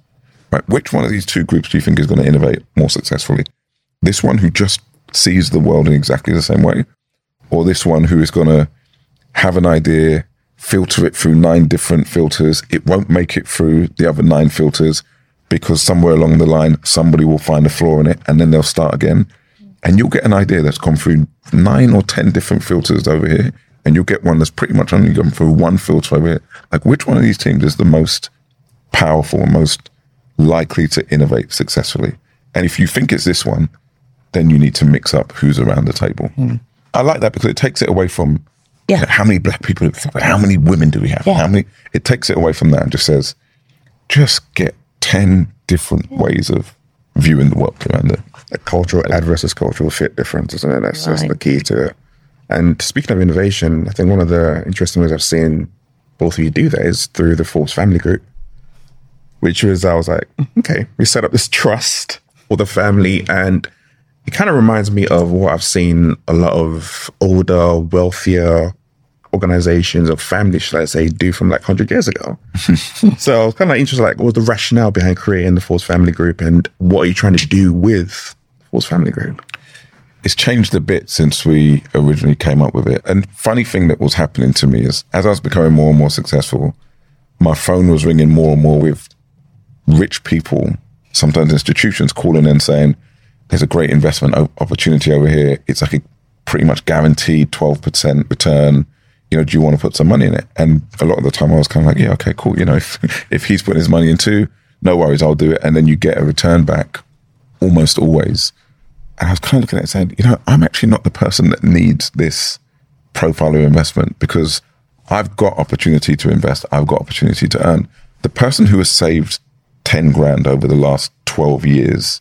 Speaker 1: right? Which one of these two groups do you think is going to innovate more successfully? This one who just sees the world in exactly the same way, or this one who is going to have an idea, filter it through nine different filters. It won't make it through the other nine filters because somewhere along the line, somebody will find a flaw in it and then they'll start again. And you'll get an idea that's gone through nine or 10 different filters over here. And you'll get one that's pretty much only gone through one filter over here. Like, which one of these teams is the most powerful and most likely to innovate successfully? And if you think it's this one, then you need to mix up who's around the table. Hmm. I like that because it takes it away from
Speaker 3: Yeah.
Speaker 1: you know, how many black people, how many women do we have?
Speaker 3: Yeah.
Speaker 1: How many? It takes it away from that and just says, just get 10 different ways of viewing the world around it.
Speaker 2: a cultural add versus cultural fit difference, isn't it? That's, that's the key to it. And speaking of innovation, I think one of the interesting ways I've seen both of you do that is through the Forbes family group, which was, I was like, okay, we set up this trust for the family. And it kind of reminds me of what I've seen a lot of older, wealthier organizations or families, should I say, do from like 100 years ago. so I was kind of interested, like, what was the rationale behind creating the Forbes Family Group and what are you trying to do with Forbes Family Group?
Speaker 1: It's changed a bit since we originally came up with it. And funny thing that was happening to me is as I was becoming more and more successful, my phone was ringing more and more with rich people, sometimes institutions calling and saying, there's a great investment opportunity over here. It's like a pretty much guaranteed 12% return. You know, do you want to put some money in it? And a lot of the time I was kind of like, yeah, okay, cool. You know, if, if he's putting his money in too, no worries, I'll do it. And then you get a return back almost always. And I was kind of looking at it saying, you know, I'm actually not the person that needs this profile of investment because I've got opportunity to invest. I've got opportunity to earn. The person who has saved 10 grand over the last 12 years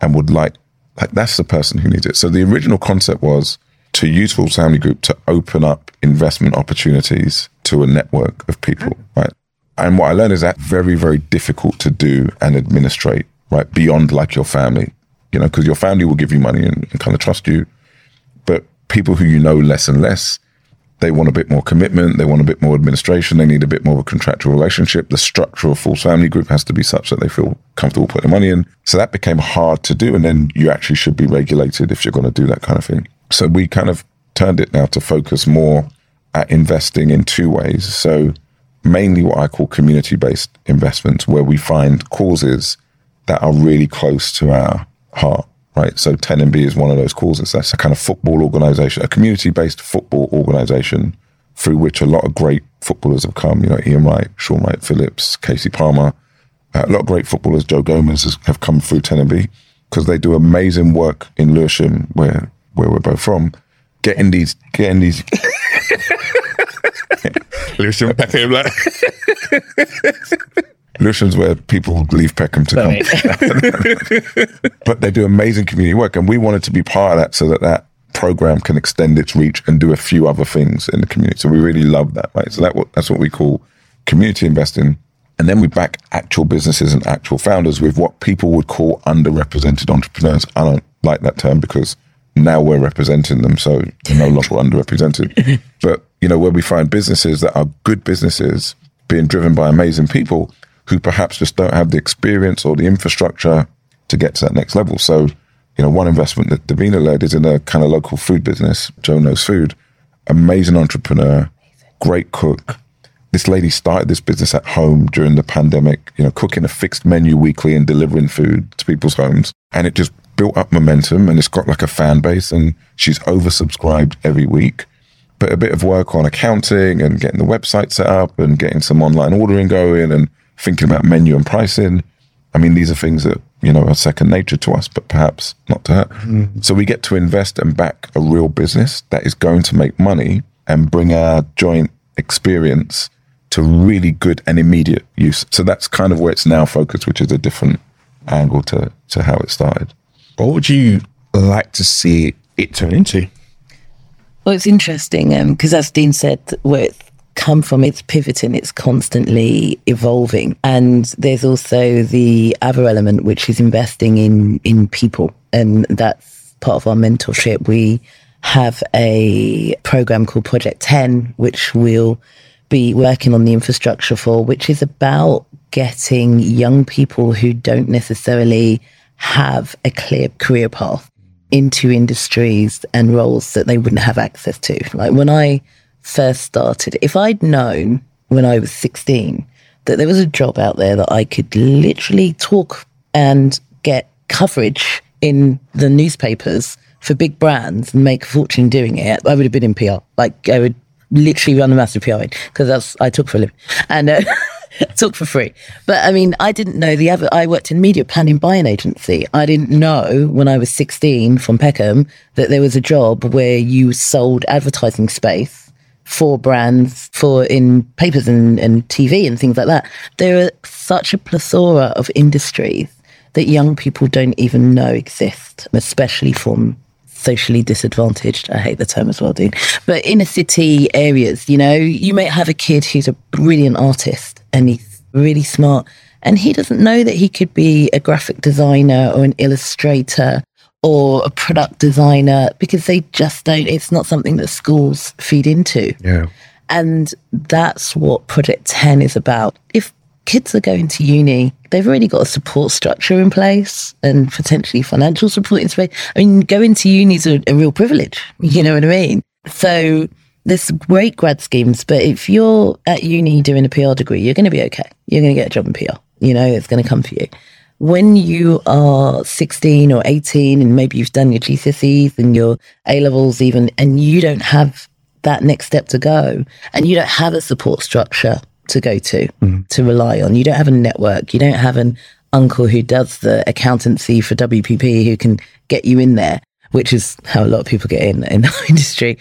Speaker 1: and would like, like that's the person who needs it. So the original concept was to use Forbes Family Group to open up investment opportunities to a network of people, mm. right? And what I learned is that very, very difficult to do and administrate, right? Beyond like your family, you know, because your family will give you money and, and kind of trust you. But people who you know less and less, they want a bit more commitment. They want a bit more administration. They need a bit more of a contractual relationship. The structure of Forbes family group has to be such that they feel comfortable putting money in. So that became hard to do. And then you actually should be regulated if you're going to do that kind of thing. So we kind of turned it now to focus more at investing in two ways. So mainly what I call community based investments, where we find causes that are really close to our heart, right? So 10MB is one of those causes. That's a kind of football organization, a community based football organization through which a lot of great footballers have come. You know, Ian Wright, Sean Wright Phillips, Kasey Palmer. Uh, a lot of great footballers, Joe Gomez, has, have come through 10MB because they do amazing work in Lewisham, where where we're both from, getting these getting these
Speaker 2: Lewisham Peckham, like,
Speaker 1: Lewisham's where people leave Peckham to come. but they do amazing community work, and we wanted to be part of that so that that program can extend its reach and do a few other things in the community. So we really love that, right? So that that's what we call community investing, and then we back actual businesses and actual founders with what people would call underrepresented entrepreneurs. I don't like that term because now we're representing them, so they're no longer underrepresented. But you know, where we find businesses that are good businesses being driven by amazing people who perhaps just don't have the experience or the infrastructure to get to that next level. So, you know, one investment that Davina led is in a kind of local food business, Joe Knows Food, amazing entrepreneur, great cook. This lady started this business at home during the pandemic, you know, cooking a fixed menu weekly and delivering food to people's homes. And it just built up momentum and it's got like a fan base and she's oversubscribed every week. But a bit of work on accounting and getting the website set up and getting some online ordering going and thinking about menu and pricing. I mean, these are things that, you know, are second nature to us, but perhaps not to her. Mm-hmm. So we get to invest and back a real business that is going to make money and bring our joint experience to really good and immediate use. So that's kind of where it's now focused, which is a different angle to, to how it started.
Speaker 2: What would you like to see it turn into?
Speaker 3: Well, it's interesting um, because, as Dean said, where it's come from, it's pivoting, it's constantly evolving, and there's also the other element which is investing in in people, and that's part of our mentorship. We have a program called Project Ten, which we'll be working on the infrastructure for, which is about getting young people who don't necessarily have a clear career path into industries and roles that they wouldn't have access to. Like when I first started, if I'd known when I was 16 that there was a job out there that I could literally talk and get coverage in the newspapers for big brands and make a fortune doing it, I would have been in PR. Like I would literally run a massive PR because that's I took for a living and uh, took for free. But I mean, I didn't know the other. I worked in media planning buying agency. I didn't know when I was 16 from Peckham that there was a job where you sold advertising space for brands for in papers and, and TV and things like that. There are such a plethora of industries that young people don't even know exist, especially from socially disadvantaged. I hate the term as well, Dean. But inner city areas, you know, you may have a kid who's a brilliant artist and he's really smart, and he doesn't know that he could be a graphic designer or an illustrator or a product designer because they just don't, it's not something that schools feed into.
Speaker 2: Yeah.
Speaker 3: And that's what Project 10 is about. If kids are going to uni, they've already got a support structure in place and potentially financial support in place. I mean, going to uni is a, a real privilege. You know what I mean? So there's great grad schemes, but if you're at uni doing a PR degree, you're going to be okay. You're going to get a job in PR. You know, it's going to come for you. When you are 16 or 18 and maybe you've done your GCSEs and your A levels even, and you don't have that next step to go and you don't have a support structure to go to, mm. to rely on. You don't have a network. You don't have an uncle who does the accountancy for WPP who can get you in there, which is how a lot of people get in in our industry.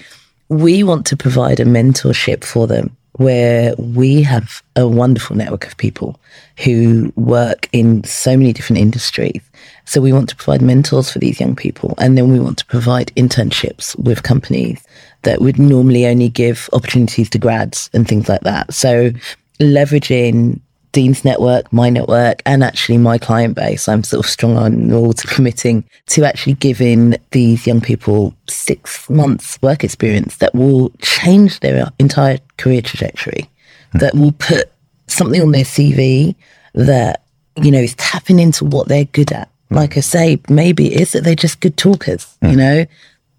Speaker 3: We want to provide a mentorship for them where we have a wonderful network of people who work in so many different industries. So we want to provide mentors for these young people. And then we want to provide internships with companies that would normally only give opportunities to grads and things like that. So leveraging Dean's network, my network, and actually my client base. I'm sort of strong on all to committing to actually giving these young people six months work experience that will change their entire career trajectory, hmm. that will put something on their CV that, you know, is tapping into what they're good at. Hmm. Like I say, maybe it is that they're just good talkers, hmm. you know,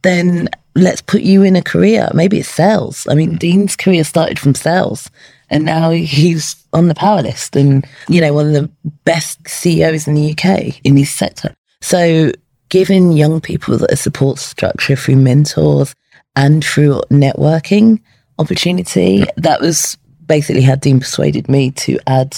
Speaker 3: then let's put you in a career. Maybe it's sales. I mean, Dean's career started from sales and now he's on the power list and, you know, one of the best CEOs in the UK in his sector. So giving young people a support structure through mentors and through networking opportunity, that was basically how Dean persuaded me to add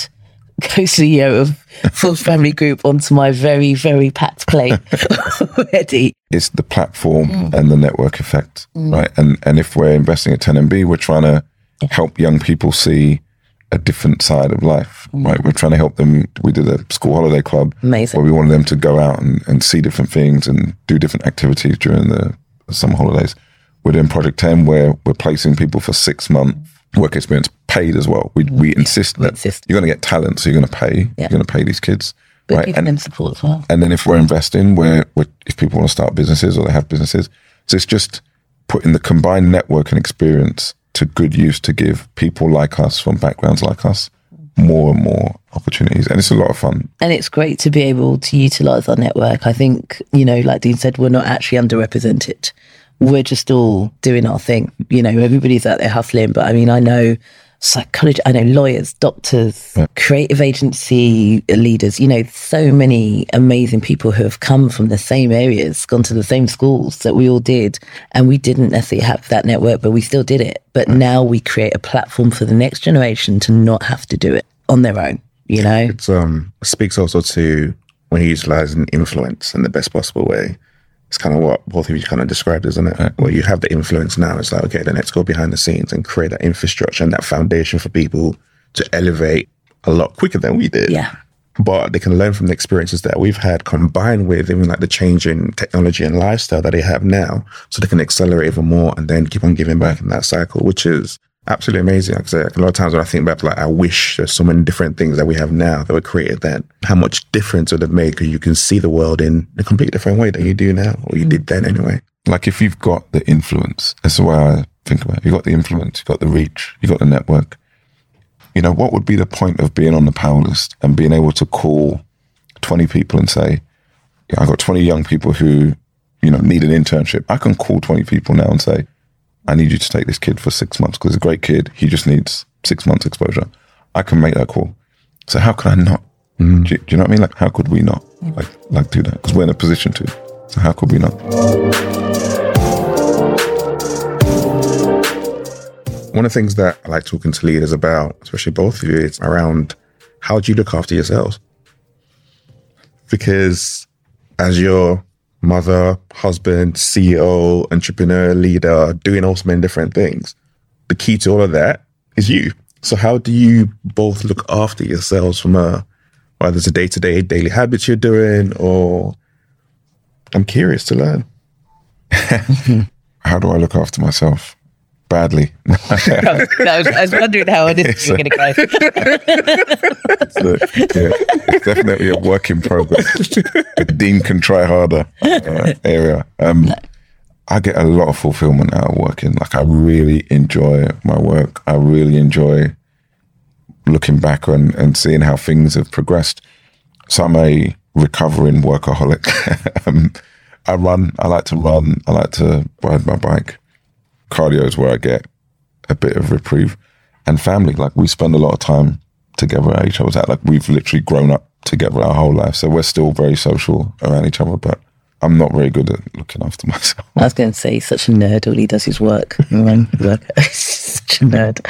Speaker 3: co-CEO of Forbes Family Group onto my very, very packed plate already.
Speaker 1: It's the platform mm. and the network effect, mm. right? And and if we're investing at 10MB, we're trying to help young people see a different side of life, mm. right? We're trying to help them. We did a school holiday club
Speaker 3: Amazing.
Speaker 1: where we wanted them to go out and, and see different things and do different activities during the summer holidays. We're doing Project 10 where we're placing people for six months work experience paid as well. We, we insist that insist. you're going to get talent, so you're going to pay. Yeah. You're going to pay these kids.
Speaker 3: But right? and, them support as well.
Speaker 1: And then if we're investing, where if people want to start businesses or they have businesses, so it's just putting the combined network and experience to good use to give people like us from backgrounds like us more and more opportunities. And it's a lot of fun.
Speaker 3: And it's great to be able to utilize our network. I think you know like dean said we're not actually underrepresented. We're just all doing our thing. You know everybody's out there hustling. But i mean i know psychology, I know lawyers, doctors, yeah. creative agency leaders, you know, so many amazing people who have come from the same areas, gone to the same schools that we all did. And we didn't necessarily have that network, but we still did it. But yeah. now we create a platform for the next generation to not have to do it on their own, you know?
Speaker 2: It um, speaks also to when you utilize an influence in the best possible way it's kind of what both of you kind of described, isn't it? Right. Where you have the influence now. It's like, okay, then let's go behind the scenes and create that infrastructure and that foundation for people to elevate a lot quicker than we did.
Speaker 3: Yeah.
Speaker 2: But they can learn from the experiences that we've had combined with even like the change in technology and lifestyle that they have now. So they can accelerate even more and then keep on giving back in that cycle, which is absolutely amazing. Like, a lot of times when I think back, like I wish there's so many different things that we have now that were created then. How much difference would have made because you can see the world in a completely different way than you do now, or you did hmm. then anyway.
Speaker 1: Like if you've got the influence, that's the way I think about it. You've got the influence, you've got the reach, you've got the network. You know, what would be the point of being on the power list and being able to call 20 people and say, yeah, I've got 20 young people who, you know, need an internship. I can call 20 people now and say, I need you to take this kid for six months because he's a great kid. He just needs six months exposure. I can make that call. So how could I not? Mm. Do, you, do you know what I mean? Like, how could we not like like do that? Because we're in a position to. So how could we not?
Speaker 2: One of the things that I like talking to leaders about, especially both of you, is around how do you look after yourselves? Because as your mother, husband, CEO, entrepreneur, leader, doing all so many different things, the key to all of that is you. So how do you both look after yourselves from a whether it's a day to day daily habits you're doing or I'm curious to learn.
Speaker 1: How do I look after myself? Badly.
Speaker 3: I, was, I was wondering how it is you're going to go.
Speaker 1: So, yeah, it's definitely a work in progress. Dean can try harder uh, area. Um, I get a lot of fulfillment out of working. Like I really enjoy my work. I really enjoy looking back and, and seeing how things have progressed. So I'm a recovering workaholic. um, I run. I like to run. I like to ride my bike. Cardio is where I get a bit of reprieve. And family, like we spend a lot of time together at each other's house. Like we've literally grown up together our whole life. So we're still very social around each other, but I'm not very good at looking after myself.
Speaker 3: I was going to say, he's such a nerd. All he does is work. work. such a nerd.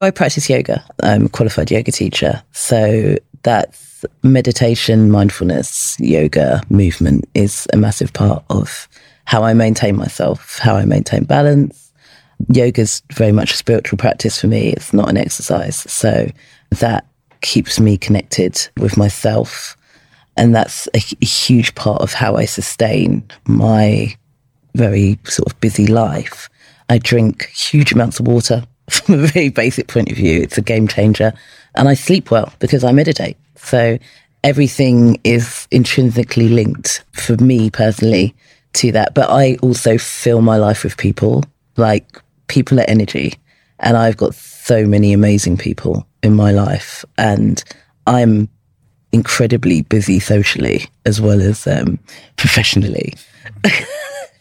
Speaker 3: I practice yoga. I'm a qualified yoga teacher. So that's meditation, mindfulness, yoga, movement is a massive part of how I maintain myself, how I maintain balance. Yoga's very much a spiritual practice for me. It's not an exercise. So that keeps me connected with myself and that's a, a huge part of how I sustain my very sort of busy life. I drink huge amounts of water from a very basic point of view. It's a game changer. And I sleep well because I meditate. So everything is intrinsically linked for me personally to that. But I also fill my life with people, like people are energy. And I've got so many amazing people in my life. And I'm incredibly busy socially as well as um, professionally.
Speaker 1: Yeah.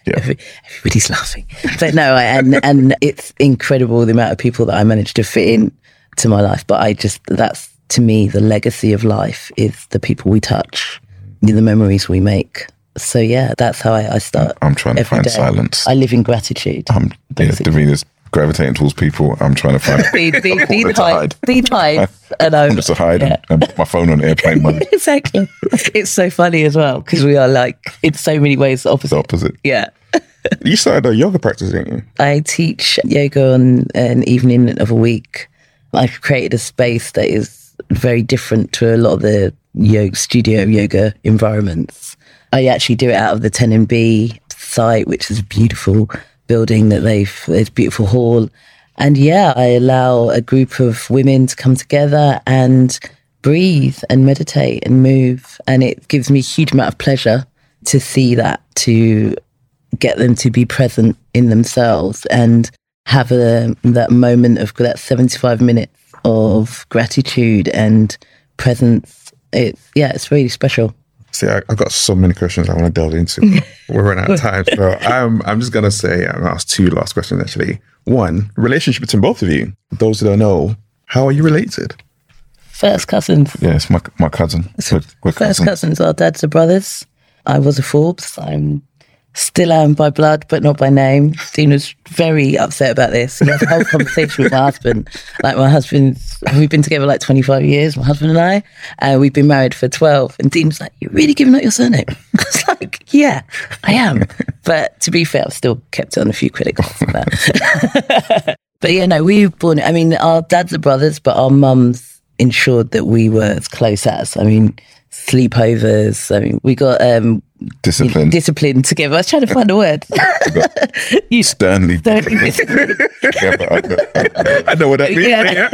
Speaker 3: Every, everybody's laughing, but no, I, and and it's incredible the amount of people that I managed to fit in to my life. But I just that's to me the legacy of life is the people we touch, the memories we make. So yeah, that's how I, I start.
Speaker 1: I'm trying to find
Speaker 3: day.
Speaker 1: silence.
Speaker 3: I live in gratitude.
Speaker 1: I'm yeah. Davina's gravitating towards people. I'm trying to find.
Speaker 3: Dean, Dean,
Speaker 1: All
Speaker 3: Dean
Speaker 1: the time.
Speaker 3: hides, Dean and I'm,
Speaker 1: I'm just a hide
Speaker 3: yeah.
Speaker 1: and, and put my phone on airplane mode.
Speaker 3: exactly. It's so funny as well because we are like in so many ways the
Speaker 1: The
Speaker 3: opposite.
Speaker 1: opposite.
Speaker 3: Yeah.
Speaker 2: You started a yoga practice, didn't you?
Speaker 3: I teach yoga on an evening of a week. I've created a space that is very different to a lot of the yoga studio yoga environments. I actually do it out of the 10B site, which is a beautiful building that they've, it's beautiful hall. And yeah, I allow a group of women to come together and breathe and meditate and move. And it gives me a huge amount of pleasure to see that, to get them to be present in themselves and have a, that moment of that 75 minutes of gratitude and presence. It's, yeah, it's really special.
Speaker 2: See, I, I've got so many questions I want to delve into. We're running out of time. So I'm, I'm just going to say, I'm going to ask two last questions actually. One, relationship between both of you. Those who don't know, how are you related?
Speaker 3: First cousins.
Speaker 1: Yeah, it's my my cousin. We're, we're
Speaker 3: First
Speaker 1: cousins.
Speaker 3: cousins. Our dads are brothers. I was a Forbes. I'm still am by blood, but not by name. Dean was very upset about this. He had a whole conversation with my husband. Like my husband, we've been together like 25 years, my husband and I, and we've been married for 12. And Dean was like, "You're really giving up your surname?" I was like, "Yeah, I am." But to be fair, I've still kept it on a few credit cards for that. but yeah, no, we were born. I mean, our dads are brothers, but our mums ensured that we were as close as. I mean, sleepovers. I mean, we got um,
Speaker 1: Discipline.
Speaker 3: discipline together. I was trying to find a word. you
Speaker 1: Sternly. Yeah, I know-
Speaker 2: I know what that means.
Speaker 3: Yeah.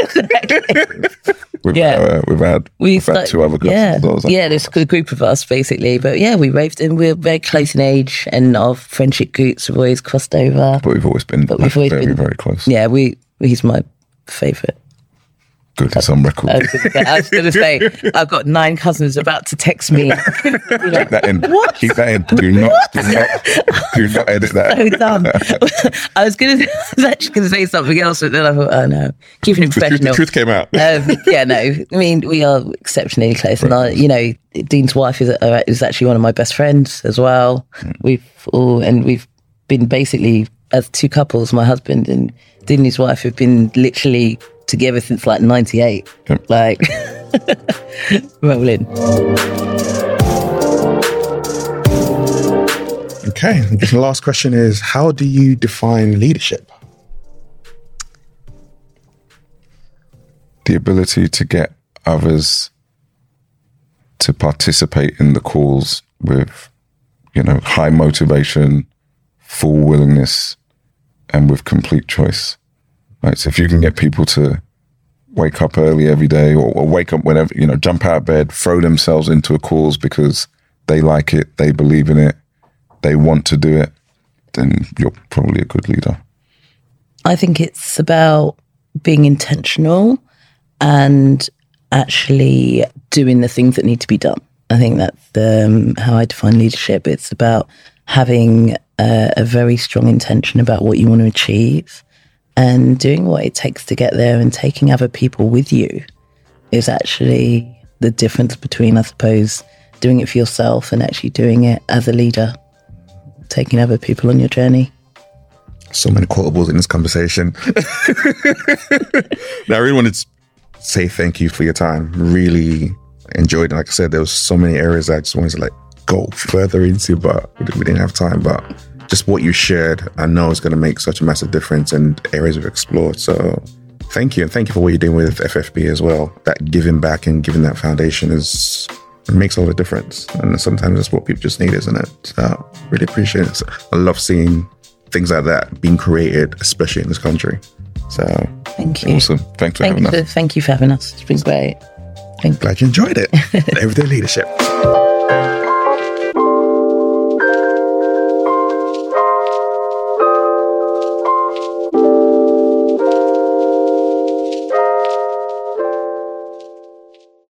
Speaker 1: we've,
Speaker 3: Yeah.
Speaker 1: uh, we've had,
Speaker 3: We
Speaker 1: we've had two other cousins.
Speaker 3: yeah,
Speaker 1: well,
Speaker 3: yeah. There's a group of us basically, but yeah, we raved and we're very close in age, and our friendship groups have always crossed over.
Speaker 1: But we've always been
Speaker 3: But we've always
Speaker 1: very,
Speaker 3: been-
Speaker 1: very close.
Speaker 3: Yeah, we he's my favorite.
Speaker 1: Good, it's on record.
Speaker 3: I was gonna say- I was going to say, I've got nine cousins about to text me.
Speaker 1: Keep that in. Keep that in. Do not, do not, do not edit that.
Speaker 3: so dumb. I was going to, I was actually going to say something else, but then I thought, oh no, keeping it
Speaker 2: The truth, the truth came out.
Speaker 3: um, yeah, no. I mean, we are exceptionally close, and I, you know, Dean's wife is uh, is actually one of my best friends as well. We've all and we've been basically as two couples. My husband and Dean and his wife have been literally together since like '98.
Speaker 1: Yep.
Speaker 3: Like rolling.
Speaker 2: Okay. The last question is How do you define leadership?
Speaker 1: The ability to get others to participate in the calls with, you know, high motivation, full willingness, and with complete choice. Right. So if you can get people to wake up early every day or, or wake up whenever, you know, jump out of bed, throw themselves into a cause because they like it, they believe in it, they want to do it, then you're probably a good leader.
Speaker 3: I think it's about being intentional and actually doing the things that need to be done. I think that's um, how I define leadership. It's about having a, a very strong intention about what you want to achieve and doing what it takes to get there and taking other people with you is actually the difference between, I suppose, doing it for yourself and actually doing it as a leader, taking other people on your journey.
Speaker 2: So many quotables in this conversation. I really wanted to say thank you for your time. Really enjoyed it. Like I said, there was so many areas I just wanted to like go further into, but we didn't have time. But just what you shared, I know is going to make such a massive difference in areas we've explored. So thank you. And thank you for what you're doing with FFB as well. That giving back and giving that foundation is it makes all the difference. And sometimes that's what people just need, isn't it? So really appreciate it. I love seeing things like that being created, especially in this country. So
Speaker 3: Thank you.
Speaker 1: Awesome. Thanks for
Speaker 3: Thank
Speaker 1: having
Speaker 3: you,
Speaker 1: us.
Speaker 3: for, thank you for having us. It's been great. Thank
Speaker 2: glad you enjoyed it. Everyday leadership.